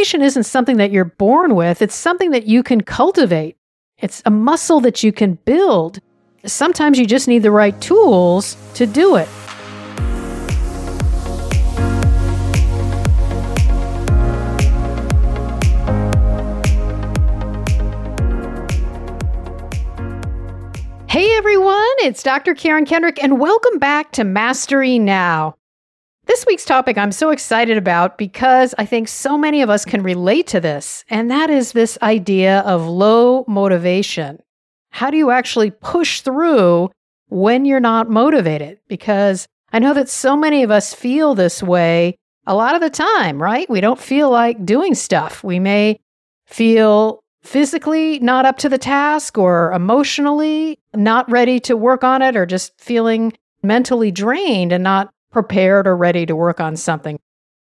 motivation isn't something that you're born with, it's something that you can cultivate. It's a muscle that you can build. Sometimes you just need the right tools to do it. Hey everyone, it's Dr. Karen Kendrick, and welcome back to Mastery Now. This week's topic I'm so excited about because I think so many of us can relate to this, and that is this idea of low motivation. How do you actually push through when you're not motivated? Because I know that so many of us feel this way a lot of the time, right? We don't feel like doing stuff. We may feel physically not up to the task or emotionally not ready to work on it or just feeling mentally drained and not prepared or ready to work on something.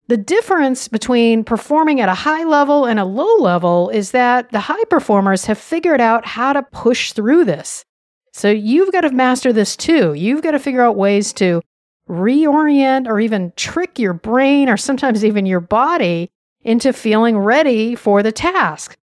The difference between performing at a high level and a low level is that the high performers have figured out how to push through this. So you've got to master this too. You've got to figure out ways to reorient or even trick your brain or sometimes even your body into feeling ready for the task.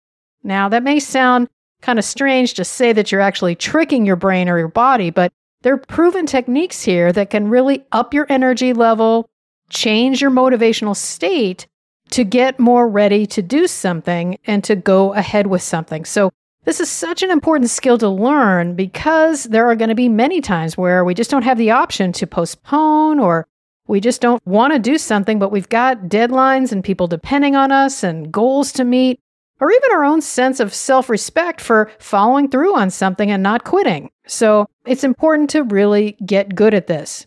Now, that may sound kind of strange to say that you're actually tricking your brain or your body, but there are proven techniques here that can really up your energy level, change your motivational state to get more ready to do something and to go ahead with something. So, this is such an important skill to learn because there are going to be many times where we just don't have the option to postpone or we just don't want to do something, but we've got deadlines and people depending on us and goals to meet or even our own sense of self respect for following through on something and not quitting. So it's important to really get good at this.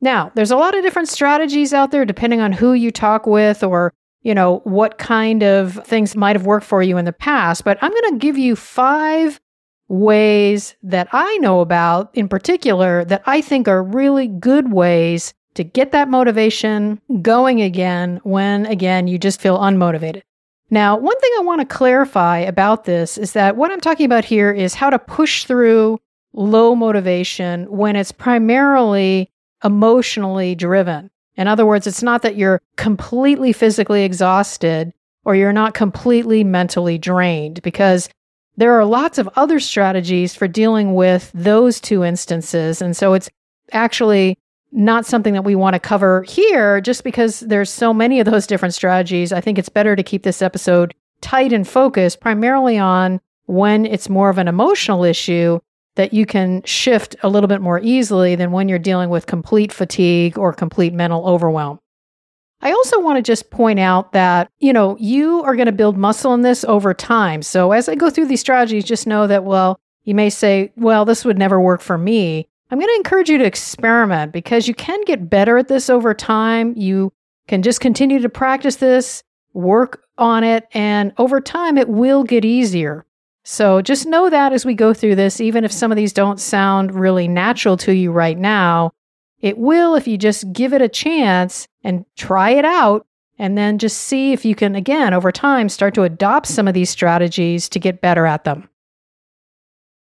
Now, there's a lot of different strategies out there depending on who you talk with or you know what kind of things might have worked for you in the past, but I'm going to give you 5 ways that I know about in particular that I think are really good ways to get that motivation going again when again you just feel unmotivated. Now, one thing I want to clarify about this is that what I'm talking about here is how to push through low motivation when it's primarily emotionally driven. In other words, it's not that you're completely physically exhausted or you're not completely mentally drained, because there are lots of other strategies for dealing with those two instances. And so it's actually not something that we want to cover here just because there's so many of those different strategies. I think it's better to keep this episode tight and focused primarily on when it's more of an emotional issue that you can shift a little bit more easily than when you're dealing with complete fatigue or complete mental overwhelm. I also want to just point out that, you know, you are going to build muscle in this over time. So as I go through these strategies, just know that, well, you may say, well, this would never work for me. I'm going to encourage you to experiment because you can get better at this over time. You can just continue to practice this, work on it, and over time it will get easier. So just know that as we go through this, even if some of these don't sound really natural to you right now, it will if you just give it a chance and try it out. And then just see if you can, again, over time, start to adopt some of these strategies to get better at them.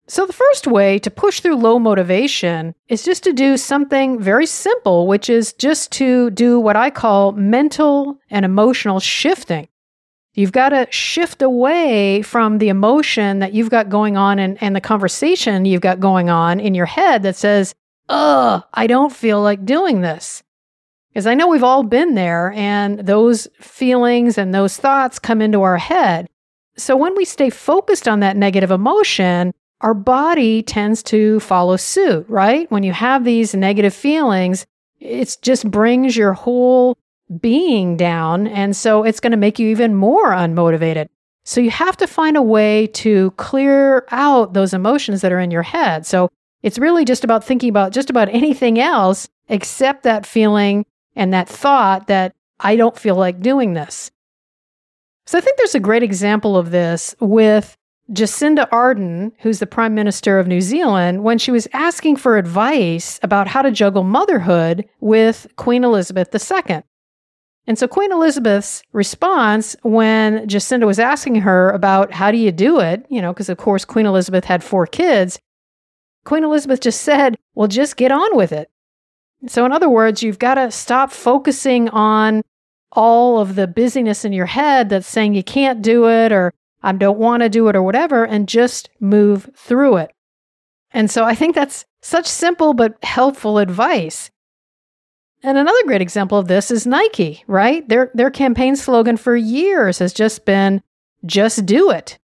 So, the first way to push through low motivation is just to do something very simple, which is just to do what I call mental and emotional shifting. You've got to shift away from the emotion that you've got going on and, and the conversation you've got going on in your head that says, Ugh, I don't feel like doing this. Because I know we've all been there, and those feelings and those thoughts come into our head. So, when we stay focused on that negative emotion, our body tends to follow suit, right? When you have these negative feelings, it just brings your whole being down. And so it's going to make you even more unmotivated. So you have to find a way to clear out those emotions that are in your head. So it's really just about thinking about just about anything else except that feeling and that thought that I don't feel like doing this. So I think there's a great example of this with Jacinda Ardern, who's the Prime Minister of New Zealand, when she was asking for advice about how to juggle motherhood with Queen Elizabeth II. And so Queen Elizabeth's response when Jacinda was asking her about how do you do it, you know, because of course Queen Elizabeth had four kids, Queen Elizabeth just said, well, just get on with it. So, in other words, you've got to stop focusing on all of the busyness in your head that's saying you can't do it or I don't want to do it or whatever, and just move through it. And so I think that's such simple but helpful advice. And another great example of this is Nike, right? Their their campaign slogan for years has just been just do it.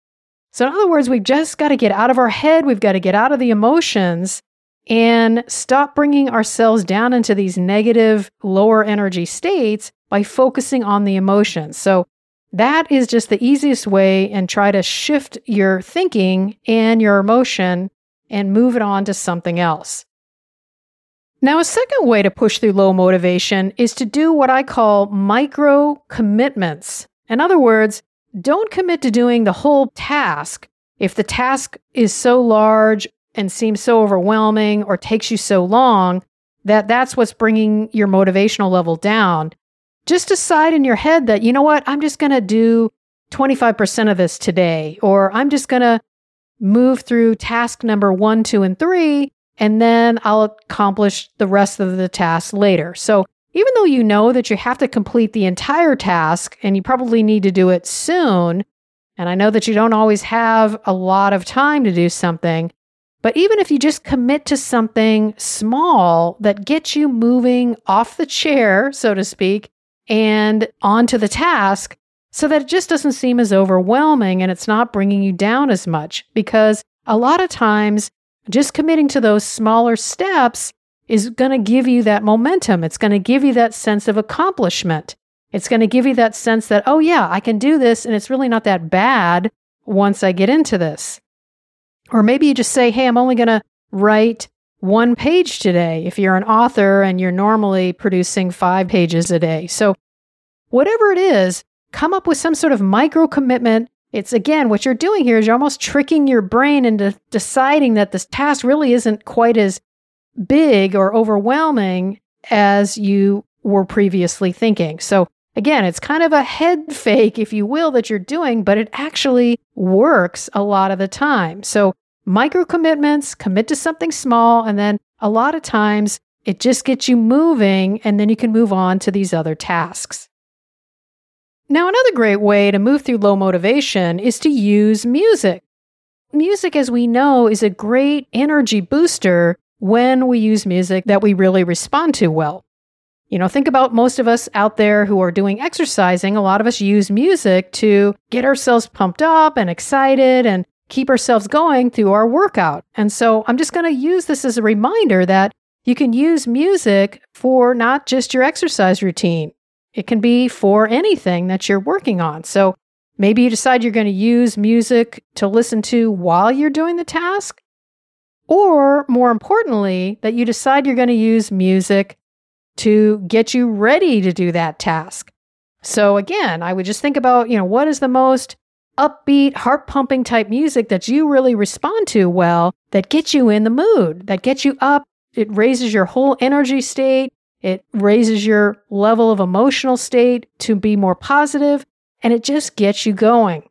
So in other words, we've just got to get out of our head, we've got to get out of the emotions and stop bringing ourselves down into these negative lower energy states by focusing on the emotions. So that is just the easiest way and try to shift your thinking and your emotion and move it on to something else. Now, a second way to push through low motivation is to do what I call micro commitments. In other words, don't commit to doing the whole task if the task is so large and seems so overwhelming or takes you so long that that's what's bringing your motivational level down just decide in your head that, you know what, I'm just going to do 25% of this today, or I'm just going to move through task number one, two, and three, and then I'll accomplish the rest of the tasks later. So even though you know that you have to complete the entire task and you probably need to do it soon, and I know that you don't always have a lot of time to do something, but even if you just commit to something small that gets you moving off the chair, so to speak, and onto the task so that it just doesn't seem as overwhelming and it's not bringing you down as much. Because a lot of times, just committing to those smaller steps is going to give you that momentum. It's going to give you that sense of accomplishment. It's going to give you that sense that, oh, yeah, I can do this and it's really not that bad once I get into this. Or maybe you just say, hey, I'm only going to write one page today if you're an author and you're normally producing five pages a day. So, whatever it is, come up with some sort of micro commitment. It's again, what you're doing here is you're almost tricking your brain into deciding that this task really isn't quite as big or overwhelming as you were previously thinking. So, again, it's kind of a head fake, if you will, that you're doing, but it actually works a lot of the time. So, micro commitments, commit to something small, and then a lot of times it just gets you moving, and then you can move on to these other tasks. Now, another great way to move through low motivation is to use music. Music, as we know, is a great energy booster when we use music that we really respond to well. You know, think about most of us out there who are doing exercising. A lot of us use music to get ourselves pumped up and excited and keep ourselves going through our workout. And so I'm just going to use this as a reminder that you can use music for not just your exercise routine. It can be for anything that you're working on. So maybe you decide you're going to use music to listen to while you're doing the task. Or more importantly, that you decide you're going to use music to get you ready to do that task. So again, I would just think about, you know, what is the most upbeat, heart pumping type music that you really respond to well, that gets you in the mood, that gets you up. It raises your whole energy state. It raises your level of emotional state to be more positive, and it just gets you going.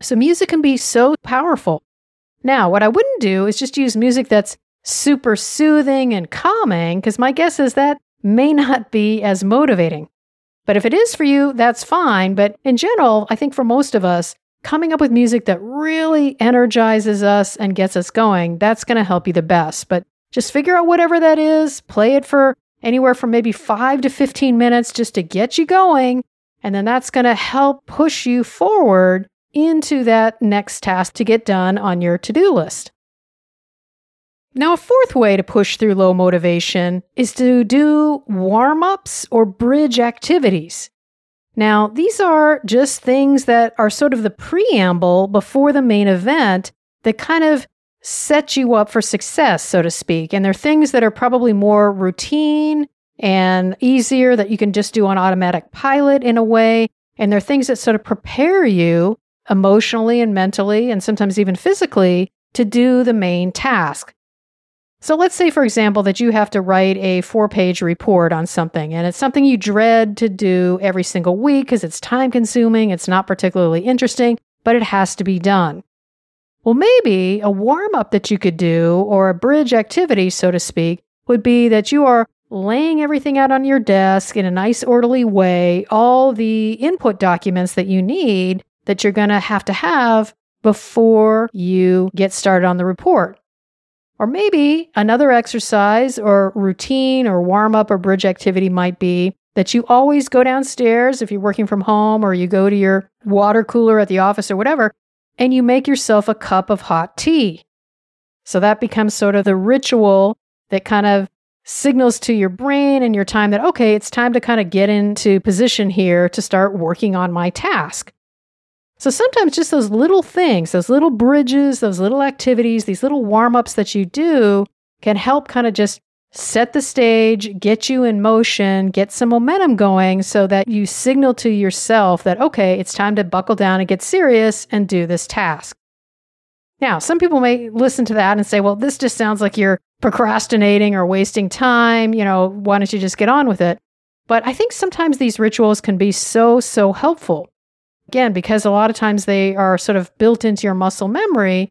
So, music can be so powerful. Now, what I wouldn't do is just use music that's super soothing and calming, because my guess is that may not be as motivating. But if it is for you, that's fine. But in general, I think for most of us, coming up with music that really energizes us and gets us going, that's going to help you the best. But just figure out whatever that is, play it for anywhere from maybe five to 15 minutes just to get you going. And then that's going to help push you forward into that next task to get done on your to do list. Now, a fourth way to push through low motivation is to do warm ups or bridge activities. Now, these are just things that are sort of the preamble before the main event that kind of set you up for success, so to speak. And they're things that are probably more routine and easier that you can just do on automatic pilot in a way. And they're things that sort of prepare you emotionally and mentally and sometimes even physically to do the main task. So let's say, for example, that you have to write a four page report on something, and it's something you dread to do every single week because it's time consuming, it's not particularly interesting, but it has to be done. Well, maybe a warm up that you could do, or a bridge activity, so to speak, would be that you are laying everything out on your desk in a nice, orderly way, all the input documents that you need that you're going to have to have before you get started on the report. Or maybe another exercise or routine or warm up or bridge activity might be that you always go downstairs if you're working from home or you go to your water cooler at the office or whatever, and you make yourself a cup of hot tea. So that becomes sort of the ritual that kind of signals to your brain and your time that, okay, it's time to kind of get into position here to start working on my task. So sometimes just those little things, those little bridges, those little activities, these little warm ups that you do can help kind of just set the stage, get you in motion, get some momentum going so that you signal to yourself that, okay, it's time to buckle down and get serious and do this task. Now, some people may listen to that and say, well, this just sounds like you're procrastinating or wasting time. You know, why don't you just get on with it? But I think sometimes these rituals can be so, so helpful. Again, because a lot of times they are sort of built into your muscle memory,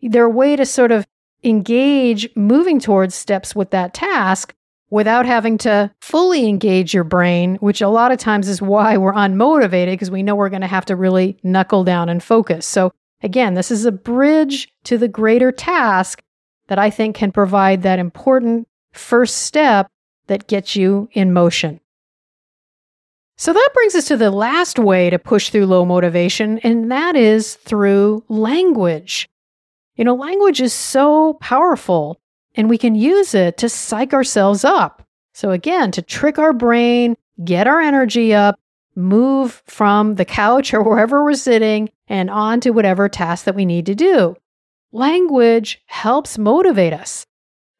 they're a way to sort of engage moving towards steps with that task without having to fully engage your brain, which a lot of times is why we're unmotivated because we know we're going to have to really knuckle down and focus. So, again, this is a bridge to the greater task that I think can provide that important first step that gets you in motion. So that brings us to the last way to push through low motivation, and that is through language. You know, language is so powerful, and we can use it to psych ourselves up. So, again, to trick our brain, get our energy up, move from the couch or wherever we're sitting and on to whatever task that we need to do. Language helps motivate us.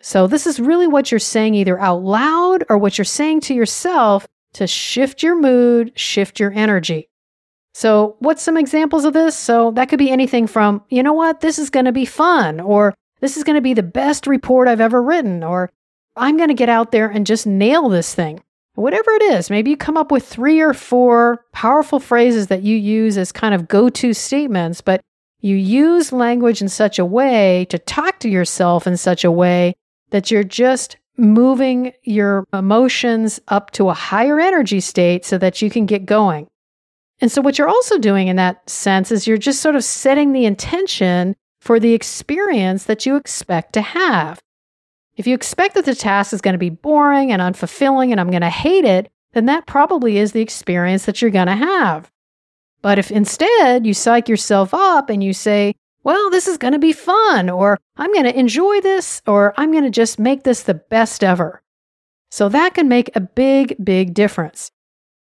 So, this is really what you're saying either out loud or what you're saying to yourself to shift your mood, shift your energy. So, what's some examples of this? So, that could be anything from, you know what, this is going to be fun, or this is going to be the best report I've ever written, or I'm going to get out there and just nail this thing. Whatever it is, maybe you come up with three or four powerful phrases that you use as kind of go to statements, but you use language in such a way to talk to yourself in such a way that you're just moving your emotions up to a higher energy state so that you can get going. And so, what you're also doing in that sense is you're just sort of setting the intention for the experience that you expect to have. If you expect that the task is going to be boring and unfulfilling and I'm going to hate it, then that probably is the experience that you're going to have. But if instead you psych yourself up and you say, well, this is going to be fun, or I'm going to enjoy this, or I'm going to just make this the best ever. So that can make a big, big difference.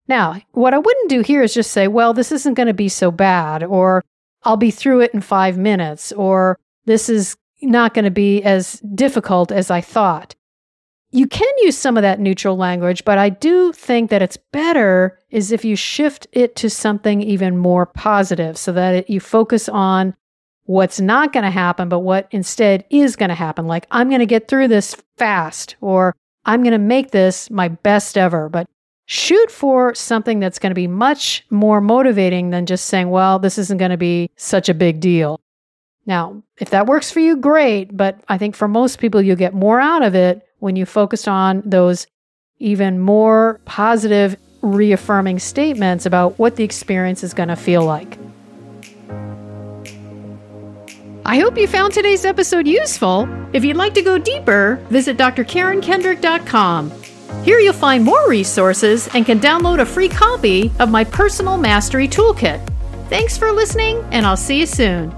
Now, what I wouldn't do here is just say, well, this isn't going to be so bad, or I'll be through it in five minutes, or this is not going to be as difficult as I thought. You can use some of that neutral language, but I do think that it's better is if you shift it to something even more positive so that it, you focus on what's not going to happen, but what instead is going to happen. Like, I'm going to get through this fast, or I'm going to make this my best ever. But shoot for something that's going to be much more motivating than just saying, well, this isn't going to be such a big deal. Now, if that works for you, great. But I think for most people, you'll get more out of it when you focus on those even more positive, reaffirming statements about what the experience is going to feel like. I hope you found today's episode useful. If you'd like to go deeper, visit drkarenkendrick.com. Here you'll find more resources and can download a free copy of my personal mastery toolkit. Thanks for listening, and I'll see you soon.